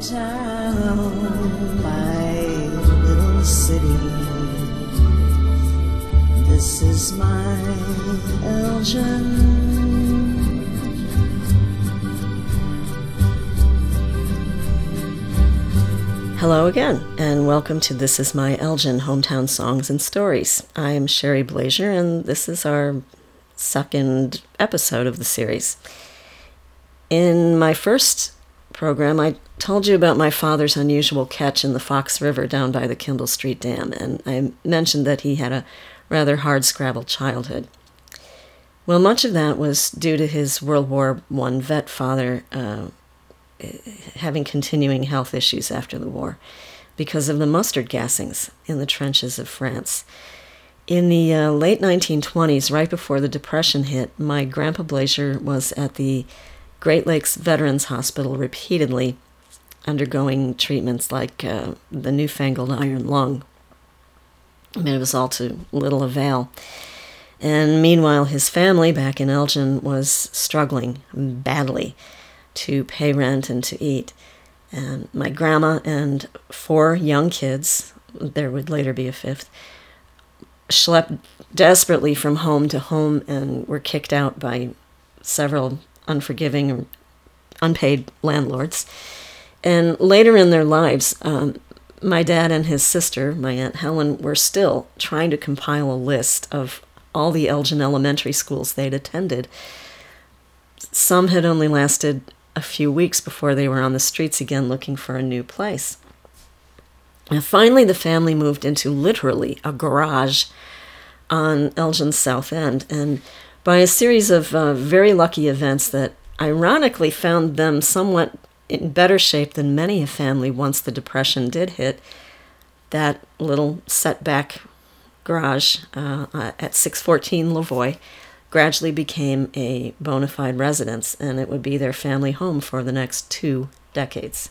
town, my little city. This is my Elgin. Hello again, and welcome to This Is My Elgin Hometown Songs and Stories. I am Sherry Blazier, and this is our second episode of the series. In my first program, I told you about my father's unusual catch in the Fox River down by the Kimball Street Dam, and I mentioned that he had a rather hard scrabble childhood. Well, much of that was due to his World War I vet father uh, having continuing health issues after the war because of the mustard gassings in the trenches of France. In the uh, late 1920s, right before the Depression hit, my grandpa Blazier was at the Great Lakes Veterans Hospital repeatedly undergoing treatments like uh, the newfangled iron lung. I mean, it was all to little avail. And meanwhile, his family back in Elgin was struggling badly to pay rent and to eat. And my grandma and four young kids, there would later be a fifth, schlepped desperately from home to home and were kicked out by several unforgiving, unpaid landlords. And later in their lives, um, my dad and his sister, my Aunt Helen, were still trying to compile a list of all the Elgin elementary schools they'd attended. Some had only lasted a few weeks before they were on the streets again looking for a new place. And finally, the family moved into literally a garage on Elgin's south end. And by a series of uh, very lucky events that ironically found them somewhat in better shape than many a family once the Depression did hit, that little setback garage uh, at 614 Lavoie gradually became a bona fide residence, and it would be their family home for the next two decades.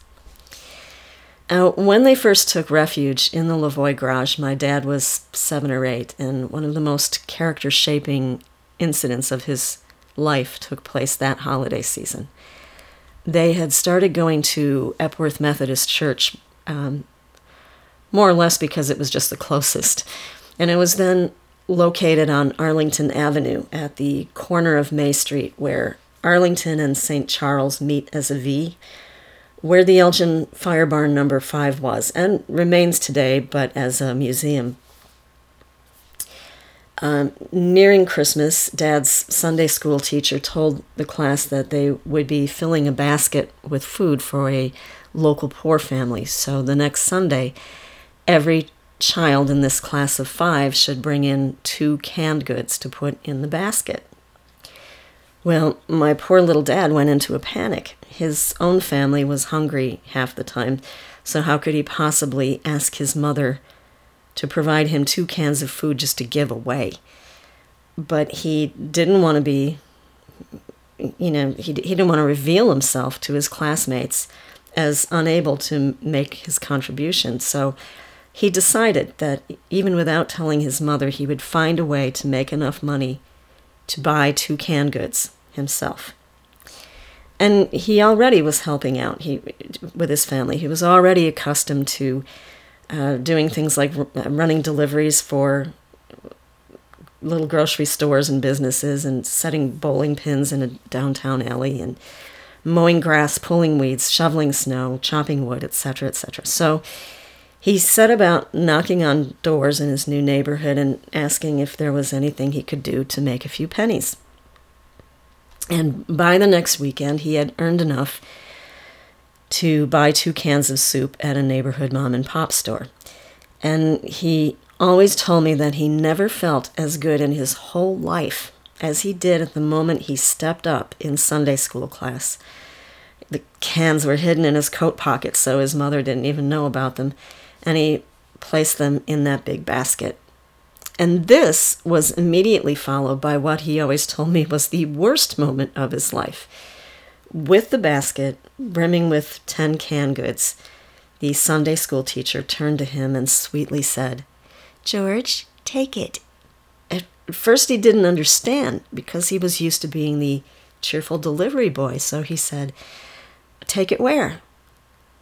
Now, when they first took refuge in the Lavoie garage, my dad was seven or eight, and one of the most character shaping incidents of his life took place that holiday season. They had started going to Epworth Methodist Church um, more or less because it was just the closest. And it was then located on Arlington Avenue at the corner of May Street, where Arlington and St. Charles meet as a V, where the Elgin Fire Barn number 5 was and remains today, but as a museum. Um, nearing Christmas, Dad's Sunday school teacher told the class that they would be filling a basket with food for a local poor family. So the next Sunday, every child in this class of five should bring in two canned goods to put in the basket. Well, my poor little dad went into a panic. His own family was hungry half the time, so how could he possibly ask his mother to provide him two cans of food just to give away? But he didn't want to be, you know, he, he didn't want to reveal himself to his classmates as unable to make his contribution. So he decided that even without telling his mother, he would find a way to make enough money to buy two canned goods himself. And he already was helping out he, with his family. He was already accustomed to uh, doing things like r- running deliveries for little grocery stores and businesses and setting bowling pins in a downtown alley and mowing grass, pulling weeds, shoveling snow, chopping wood, etc., etc. So he set about knocking on doors in his new neighborhood and asking if there was anything he could do to make a few pennies. And by the next weekend, he had earned enough to buy two cans of soup at a neighborhood mom and pop store. And he always told me that he never felt as good in his whole life as he did at the moment he stepped up in Sunday school class. The cans were hidden in his coat pocket, so his mother didn't even know about them and he placed them in that big basket. And this was immediately followed by what he always told me was the worst moment of his life. With the basket brimming with 10 canned goods, the Sunday school teacher turned to him and sweetly said, George, take it. At first, he didn't understand because he was used to being the cheerful delivery boy, so he said, Take it where?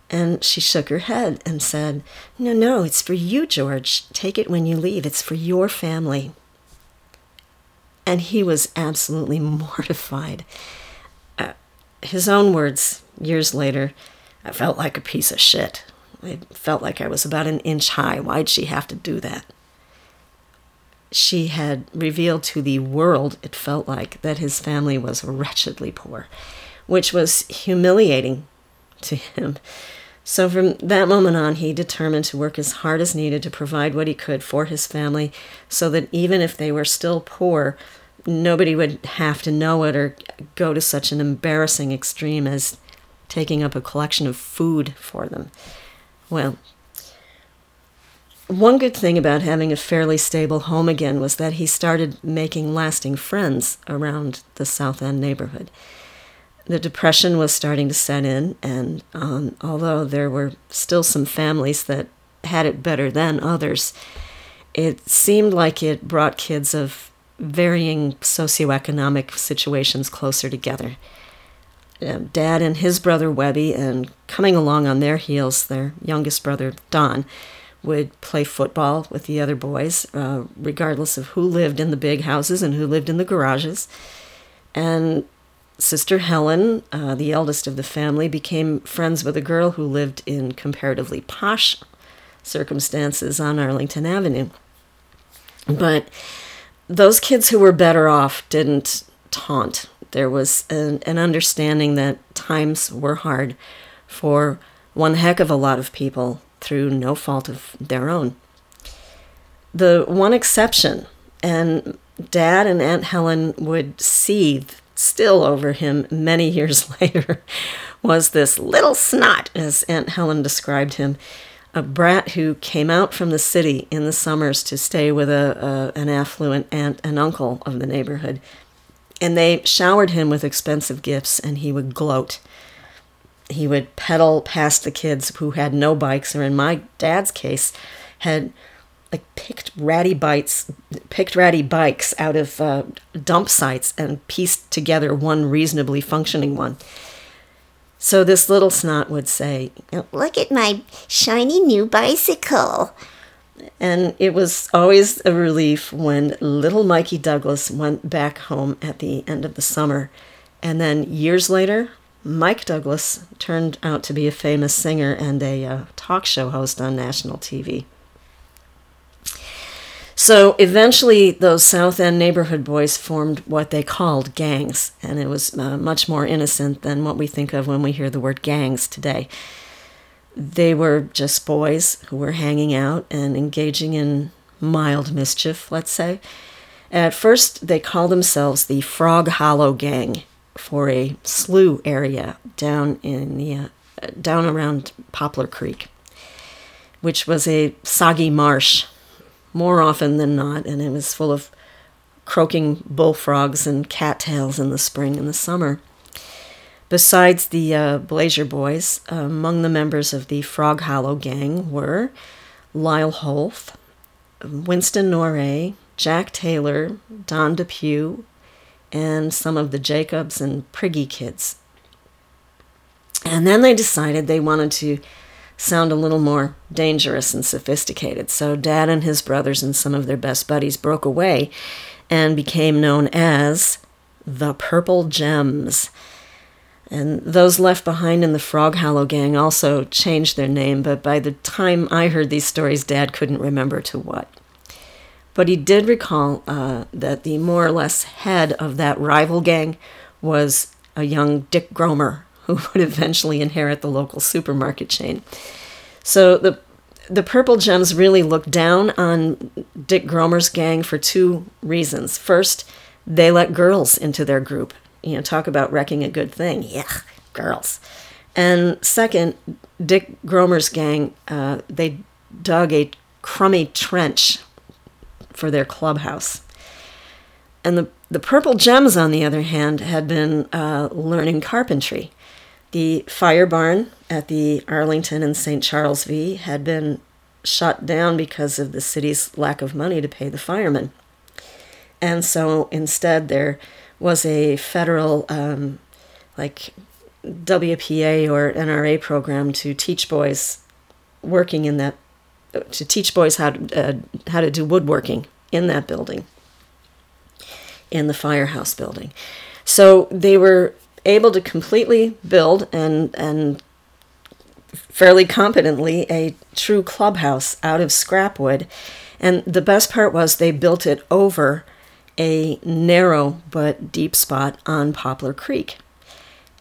And she shook her head and said, No, no, it's for you, George. Take it when you leave. It's for your family. And he was absolutely mortified. Uh, his own words, years later, I felt like a piece of shit. I felt like I was about an inch high. Why'd she have to do that? She had revealed to the world, it felt like, that his family was wretchedly poor, which was humiliating to him. So from that moment on, he determined to work as hard as needed to provide what he could for his family so that even if they were still poor, nobody would have to know it or go to such an embarrassing extreme as taking up a collection of food for them. Well, one good thing about having a fairly stable home again was that he started making lasting friends around the South End neighborhood. The Depression was starting to set in, and um, although there were still some families that had it better than others, it seemed like it brought kids of varying socioeconomic situations closer together. Uh, Dad and his brother Webby, and coming along on their heels, their youngest brother Don, would play football with the other boys, uh, regardless of who lived in the big houses and who lived in the garages. And Sister Helen, uh, the eldest of the family, became friends with a girl who lived in comparatively posh circumstances on Arlington Avenue. But those kids who were better off didn't taunt there was an, an understanding that times were hard for one heck of a lot of people through no fault of their own. The one exception, and Dad and Aunt Helen would seethe still over him many years later, was this little snot, as Aunt Helen described him, a brat who came out from the city in the summers to stay with a, a an affluent aunt and uncle of the neighborhood and they showered him with expensive gifts, and he would gloat. He would pedal past the kids who had no bikes, or in my dad's case, had like picked ratty bites, picked ratty bikes out of uh, dump sites and pieced together one reasonably functioning one. So this little snot would say, "Look at my shiny new bicycle." And it was always a relief when little Mikey Douglas went back home at the end of the summer. And then years later, Mike Douglas turned out to be a famous singer and a uh, talk show host on national TV. So eventually, those South End neighborhood boys formed what they called gangs, and it was uh, much more innocent than what we think of when we hear the word gangs today they were just boys who were hanging out and engaging in mild mischief, let's say. At first, they called themselves the Frog Hollow Gang for a slough area down in the uh, down around Poplar Creek, which was a soggy marsh more often than not, and it was full of croaking bullfrogs and cattails in the spring and the summer. Besides the uh, Blazier boys, among the members of the Frog Hollow gang were Lyle Holth, Winston Norray, Jack Taylor, Don Depew, and some of the Jacobs and Priggy kids. And then they decided they wanted to sound a little more dangerous and sophisticated. So Dad and his brothers and some of their best buddies broke away and became known as the Purple Gems. And those left behind in the Frog Hollow gang also changed their name, but by the time I heard these stories, Dad couldn't remember to what. But he did recall uh, that the more or less head of that rival gang was a young Dick Gromer, who would eventually inherit the local supermarket chain. So the the Purple Gems really looked down on Dick Gromer's gang for two reasons. First, they let girls into their group you know, talk about wrecking a good thing. Yeah, girls. And second, Dick Gromer's gang, uh, they dug a crummy trench for their clubhouse. And the, the Purple Gems, on the other hand, had been uh, learning carpentry. The fire barn at the Arlington and St. Charles V had been shut down because of the city's lack of money to pay the firemen. And so instead, their was a federal um, like WPA or NRA program to teach boys working in that to teach boys how to uh, how to do woodworking in that building in the firehouse building. So they were able to completely build and and fairly competently a true clubhouse out of scrap wood. And the best part was they built it over a narrow but deep spot on Poplar Creek.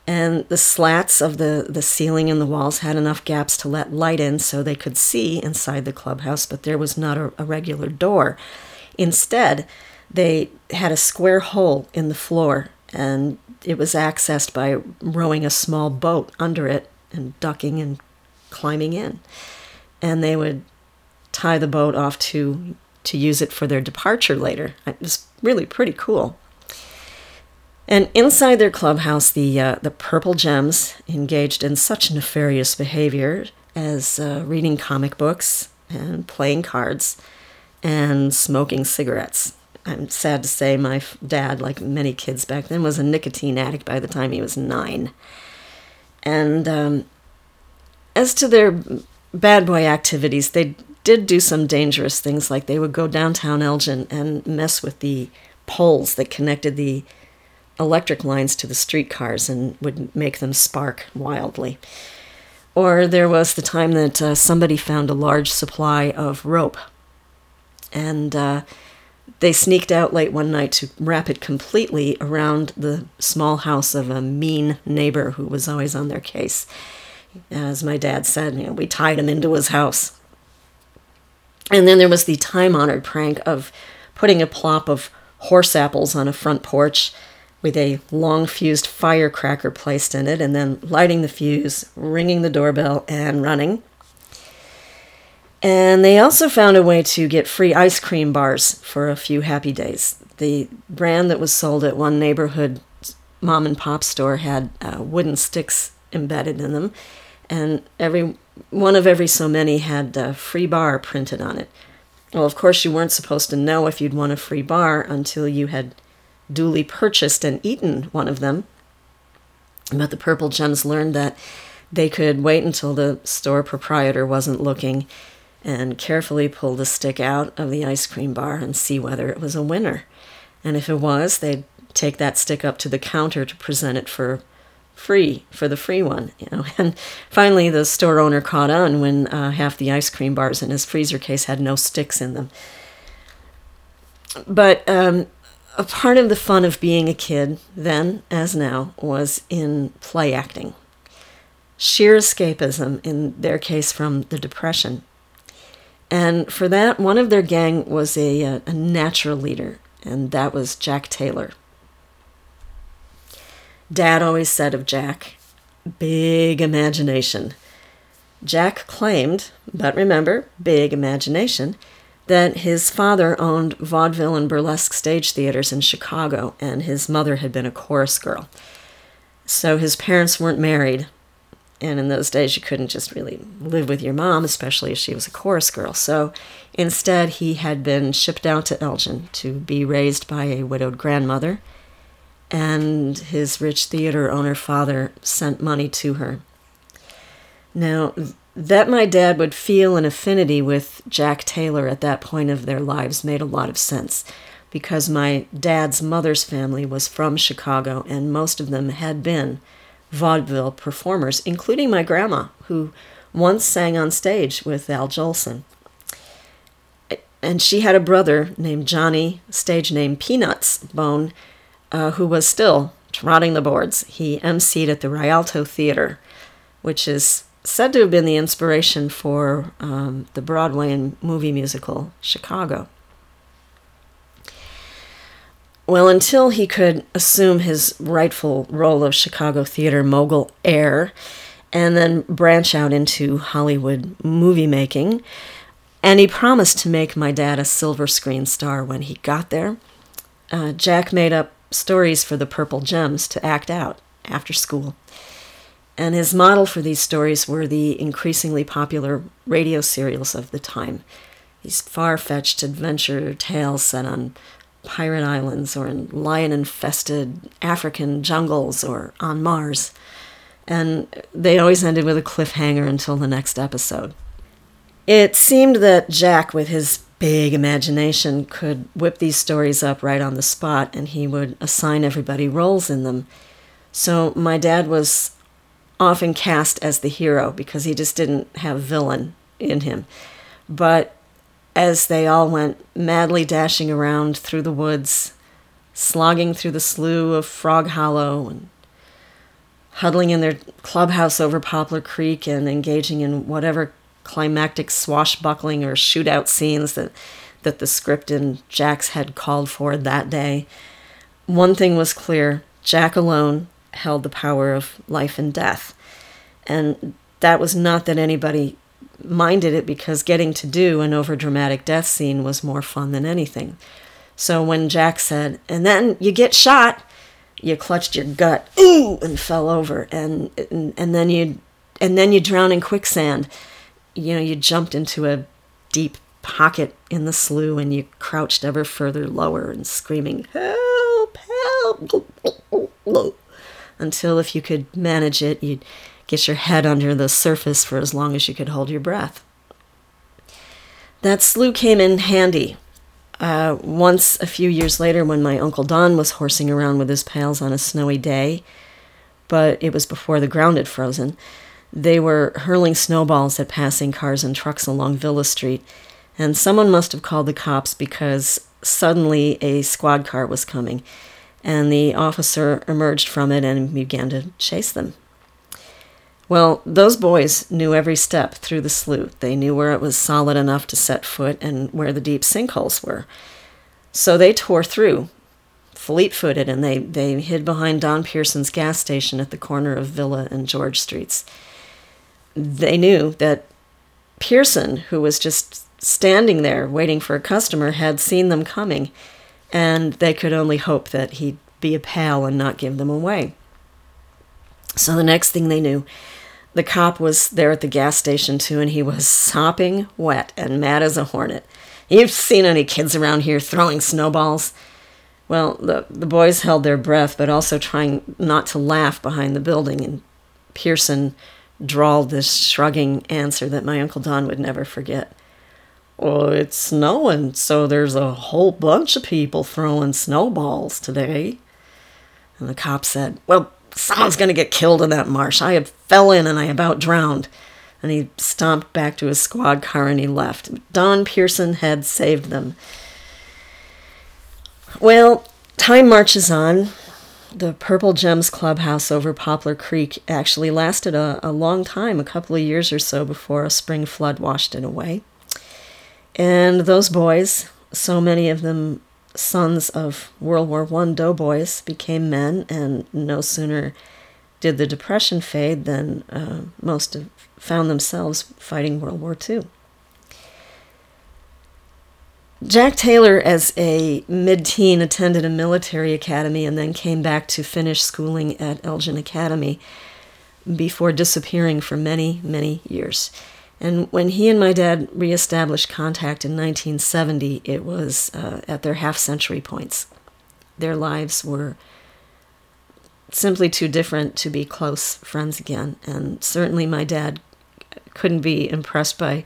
And the slats of the, the ceiling and the walls had enough gaps to let light in so they could see inside the clubhouse, but there was not a, a regular door. Instead, they had a square hole in the floor, and it was accessed by rowing a small boat under it and ducking and climbing in. And they would tie the boat off to to use it for their departure later. It was really pretty cool. And inside their clubhouse, the uh, the Purple Gems engaged in such nefarious behavior as uh, reading comic books and playing cards and smoking cigarettes. I'm sad to say my dad, like many kids back then, was a nicotine addict by the time he was nine. And um, as to their bad boy activities, they did do some dangerous things, like they would go downtown Elgin and mess with the poles that connected the electric lines to the streetcars and would make them spark wildly. Or there was the time that uh, somebody found a large supply of rope and uh, they sneaked out late one night to wrap it completely around the small house of a mean neighbor who was always on their case. As my dad said, you know, we tied him into his house. And then there was the time honored prank of putting a plop of horse apples on a front porch with a long fused firecracker placed in it, and then lighting the fuse, ringing the doorbell, and running. And they also found a way to get free ice cream bars for a few happy days. The brand that was sold at one neighborhood mom and pop store had uh, wooden sticks embedded in them, and every one of every so many had a free bar printed on it. Well, of course, you weren't supposed to know if you'd won a free bar until you had duly purchased and eaten one of them. But the Purple Gems learned that they could wait until the store proprietor wasn't looking and carefully pull the stick out of the ice cream bar and see whether it was a winner. And if it was, they'd take that stick up to the counter to present it for free for the free one you know? And finally the store owner caught on when uh, half the ice cream bars in his freezer case had no sticks in them. But um, a part of the fun of being a kid then as now was in play acting. Sheer escapism in their case from the depression. And for that, one of their gang was a, uh, a natural leader, and that was Jack Taylor. Dad always said of Jack, big imagination. Jack claimed, but remember, big imagination, that his father owned vaudeville and burlesque stage theaters in Chicago, and his mother had been a chorus girl. So his parents weren't married, and in those days, you couldn't just really live with your mom, especially if she was a chorus girl. So instead, he had been shipped out to Elgin to be raised by a widowed grandmother, and his rich theater owner father sent money to her. Now, that my dad would feel an affinity with Jack Taylor at that point of their lives made a lot of sense because my dad's mother's family was from Chicago and most of them had been vaudeville performers, including my grandma, who once sang on stage with Al Jolson. And she had a brother named Johnny, stage name Peanuts Bone, uh, who was still trotting the boards. He emceed at the Rialto Theater, which is said to have been the inspiration for um, the Broadway and movie musical Chicago. Well, until he could assume his rightful role of Chicago theater mogul heir and then branch out into Hollywood movie making, and he promised to make my dad a silver screen star when he got there, uh, Jack made up stories for the Purple Gems to act out after school. And his model for these stories were the increasingly popular radio serials of the time. These far fetched adventure tales set on pirate islands or in lion infested African jungles or on Mars. And they always ended with a cliffhanger until the next episode. It seemed that Jack, with his big imagination, could whip these stories up right on the spot and he would assign everybody roles in them. So my dad was often cast as the hero because he just didn't have villain in him. But as they all went madly dashing around through the woods, slogging through the slough of Frog Hollow and huddling in their clubhouse over Poplar Creek and engaging in whatever climactic swashbuckling or shootout scenes that, that the script in Jack's had called for that day. One thing was clear Jack alone held the power of life and death. And that was not that anybody minded it because getting to do an overdramatic death scene was more fun than anything. So when Jack said, and then you get shot, you clutched your gut, ooh, and fell over, and and, and then you and then you drown in quicksand. You know, you jumped into a deep pocket in the slough and you crouched ever further lower and screaming, help, help, until if you could manage it, you'd get your head under the surface for as long as you could hold your breath. That slough came in handy uh, once, a few years later, when my Uncle Don was horsing around with his pals on a snowy day, but it was before the ground had frozen, they were hurling snowballs at passing cars and trucks along Villa Street, and someone must have called the cops because suddenly a squad car was coming, and the officer emerged from it and began to chase them. Well, those boys knew every step through the slough. They knew where it was solid enough to set foot and where the deep sinkholes were. So they tore through, fleet footed, and they, they hid behind Don Pearson's gas station at the corner of Villa and George Streets. They knew that Pearson, who was just standing there waiting for a customer, had seen them coming, and they could only hope that he'd be a pal and not give them away. So the next thing they knew, the cop was there at the gas station too, and he was sopping wet and mad as a hornet. You've seen any kids around here throwing snowballs? Well, the, the boys held their breath, but also trying not to laugh behind the building, and Pearson drawled this shrugging answer that my Uncle Don would never forget. Well, it's snowing, so there's a whole bunch of people throwing snowballs today. And the cop said, Well, someone's going to get killed in that marsh. I had fell in and I about drowned. And he stomped back to his squad car and he left. Don Pearson had saved them. Well, time marches on. The Purple Gems Clubhouse over Poplar Creek actually lasted a, a long time, a couple of years or so before a spring flood washed it away. And those boys, so many of them sons of World War I doughboys became men, and no sooner did the Depression fade than uh, most have found themselves fighting World War II. Jack Taylor, as a mid teen, attended a military academy and then came back to finish schooling at Elgin Academy before disappearing for many, many years. And when he and my dad reestablished contact in 1970, it was uh, at their half century points. Their lives were simply too different to be close friends again. And certainly my dad couldn't be impressed by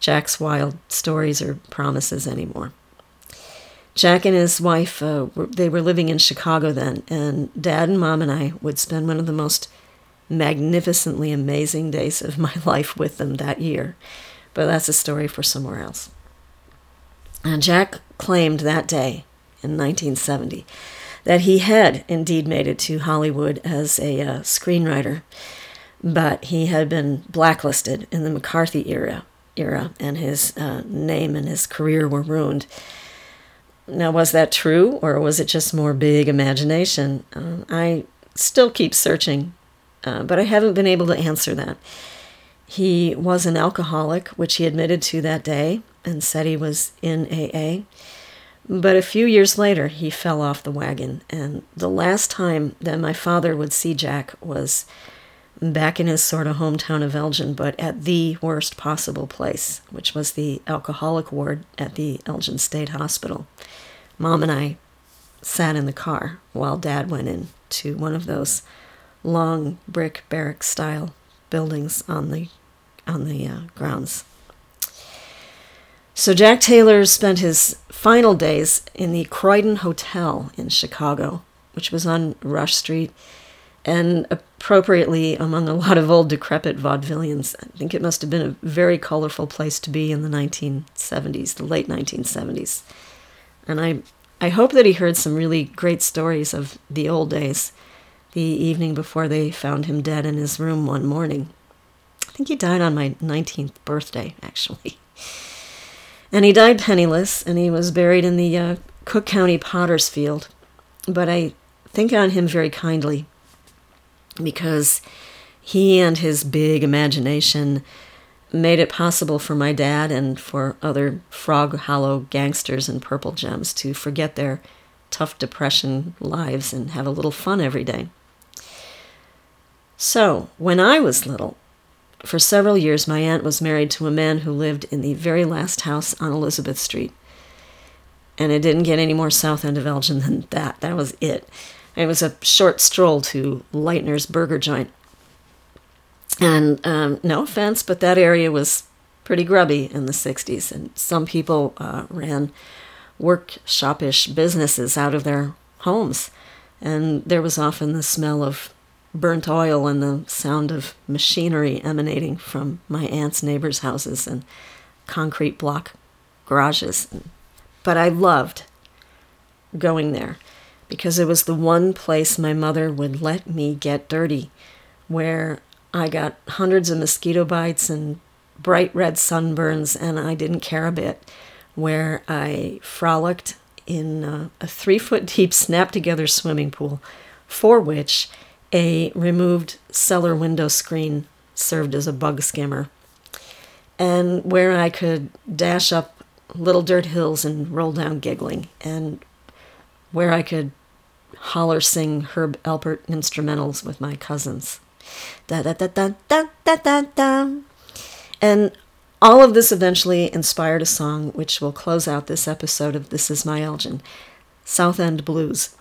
Jack's wild stories or promises anymore. Jack and his wife, uh, were, they were living in Chicago then, and dad and mom and I would spend one of the most magnificently amazing days of my life with them that year. But that's a story for somewhere else. And Jack claimed that day in 1970 that he had indeed made it to Hollywood as a uh, screenwriter, but he had been blacklisted in the McCarthy era, era and his uh, name and his career were ruined. Now, was that true, or was it just more big imagination? Uh, I still keep searching uh, but I haven't been able to answer that. He was an alcoholic, which he admitted to that day and said he was in AA. But a few years later, he fell off the wagon, and the last time that my father would see Jack was back in his sort of hometown of Elgin, but at the worst possible place, which was the alcoholic ward at the Elgin State Hospital. Mom and I sat in the car while Dad went in to one of those long brick barrack style buildings on the on the uh, grounds. So Jack Taylor spent his final days in the Croydon Hotel in Chicago, which was on Rush Street, and appropriately among a lot of old decrepit vaudevillians. I think it must have been a very colorful place to be in the 1970s, the late 1970s. And I, I hope that he heard some really great stories of the old days, the evening before they found him dead in his room one morning. I think he died on my 19th birthday, actually. And he died penniless, and he was buried in the uh, Cook County Potter's Field. But I think on him very kindly because he and his big imagination made it possible for my dad and for other Frog Hollow gangsters and Purple Gems to forget their tough depression lives and have a little fun every day. So, when I was little, for several years, my aunt was married to a man who lived in the very last house on Elizabeth Street. And it didn't get any more south end of Elgin than that. That was it. It was a short stroll to Leitner's Burger Joint. And um, no offense, but that area was pretty grubby in the 60s. And some people uh, ran workshopish businesses out of their homes. And there was often the smell of burnt oil and the sound of machinery emanating from my aunt's neighbors' houses and concrete block garages. But I loved going there because it was the one place my mother would let me get dirty, where I got hundreds of mosquito bites and bright red sunburns, and I didn't care a bit, where I frolicked in a, three foot deep snap together swimming pool, for which a removed cellar window screen served as a bug skimmer, and where I could dash up little dirt hills and roll down giggling, and where I could holler sing Herb Alpert instrumentals with my cousins. Da da da da da da da da. And all of this eventually inspired a song which will close out this episode of This Is My Elgin South End Blues.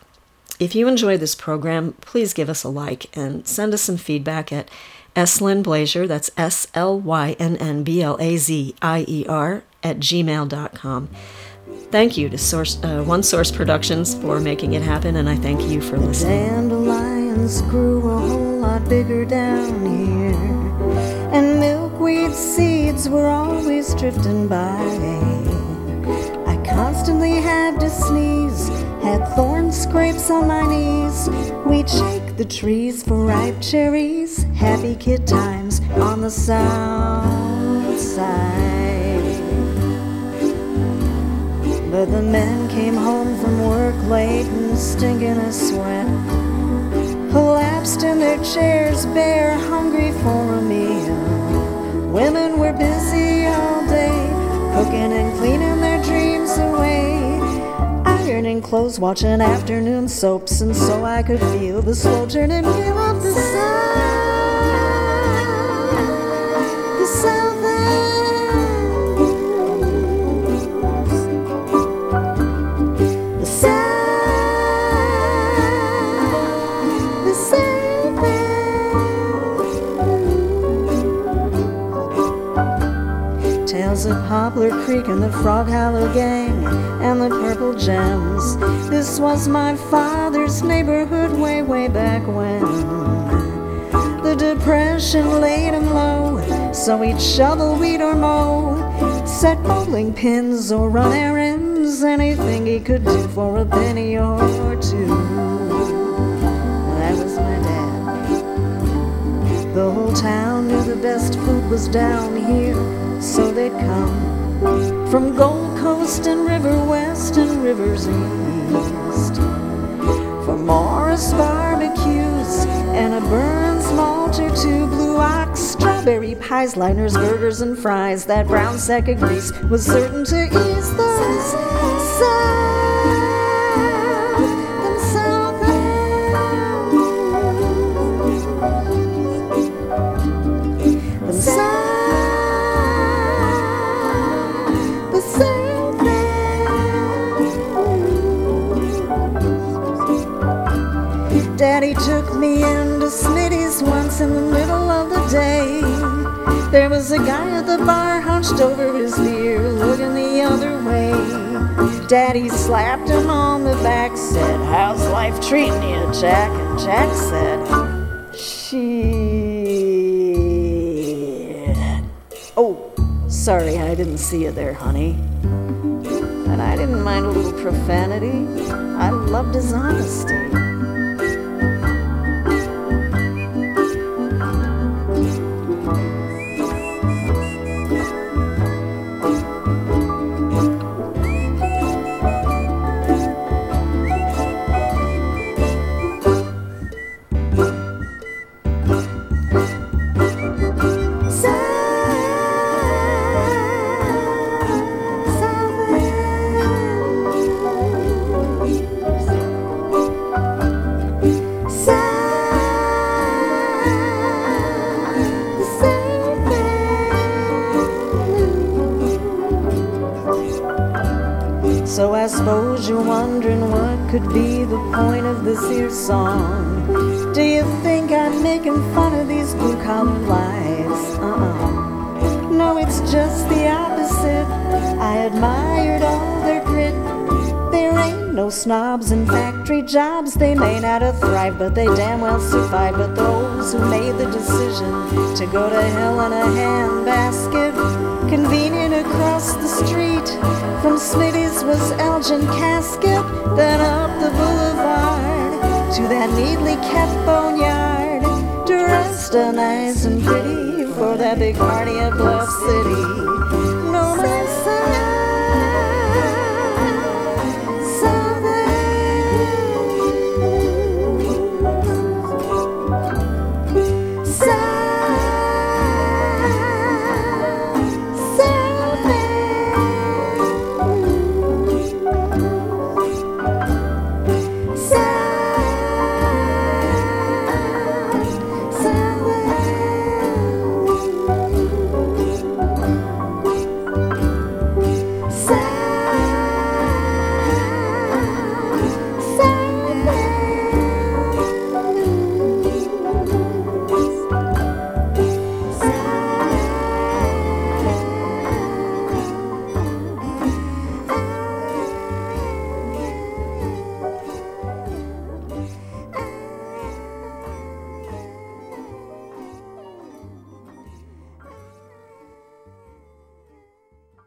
If you enjoy this program, please give us a like and send us some feedback at Slynn Blazier, that's S L Y N N B L A Z I E R, at gmail.com. Thank you to Source, uh, One Source Productions for making it happen, and I thank you for listening. Dandelions grew a whole lot bigger down here, and milkweed seeds were always drifting by. I constantly had to sneeze had thorn scrapes on my knees. We'd shake the trees for ripe cherries. Happy kid times on the south side. But the men came home from work late and stinking a sweat. Collapsed in their chairs, bare, hungry for a meal. Women were busy all day, cooking and cleaning their dreams away ironing clothes, watching afternoon soaps, and so I could feel the slow turning wheel of the sun. Creek and the Frog Hollow Gang and the Purple Gems. This was my father's neighborhood way, way back when. The Depression laid him low, so he'd shovel weed or mow, set bowling pins or run errands, anything he could do for a penny or two. That was my dad. The whole town knew the best food was down here, so they'd come from Gold Coast and River West and Rivers East. For Morris barbecues and a Burns malt or two, Blue Ox, strawberry pies, liners, burgers, and fries. That brown sack of grease was certain to ease the. End. Daddy took me into Smitty's once in the middle of the day. There was a guy at the bar hunched over his beer, looking the other way. Daddy slapped him on the back, said, How's life treating you, Jack? And Jack said, Shit. Oh, sorry, I didn't see you there, honey. And I didn't mind a little profanity. I loved his honesty. So I suppose you're wondering what could be the point of this here song. Do you think I'm making fun of these blue collar lives? Uh-uh. No, it's just the opposite. I admired all their grit. There ain't no snobs in factory jobs. They may not have thrived, but they damn well survived. But those who made the decision to go to hell in a handbasket, convenient across the street from Smitty's was Elgin Casket. Then up the boulevard to that neatly kept boneyard, dressed up nice and pretty for that big party at Bluff City.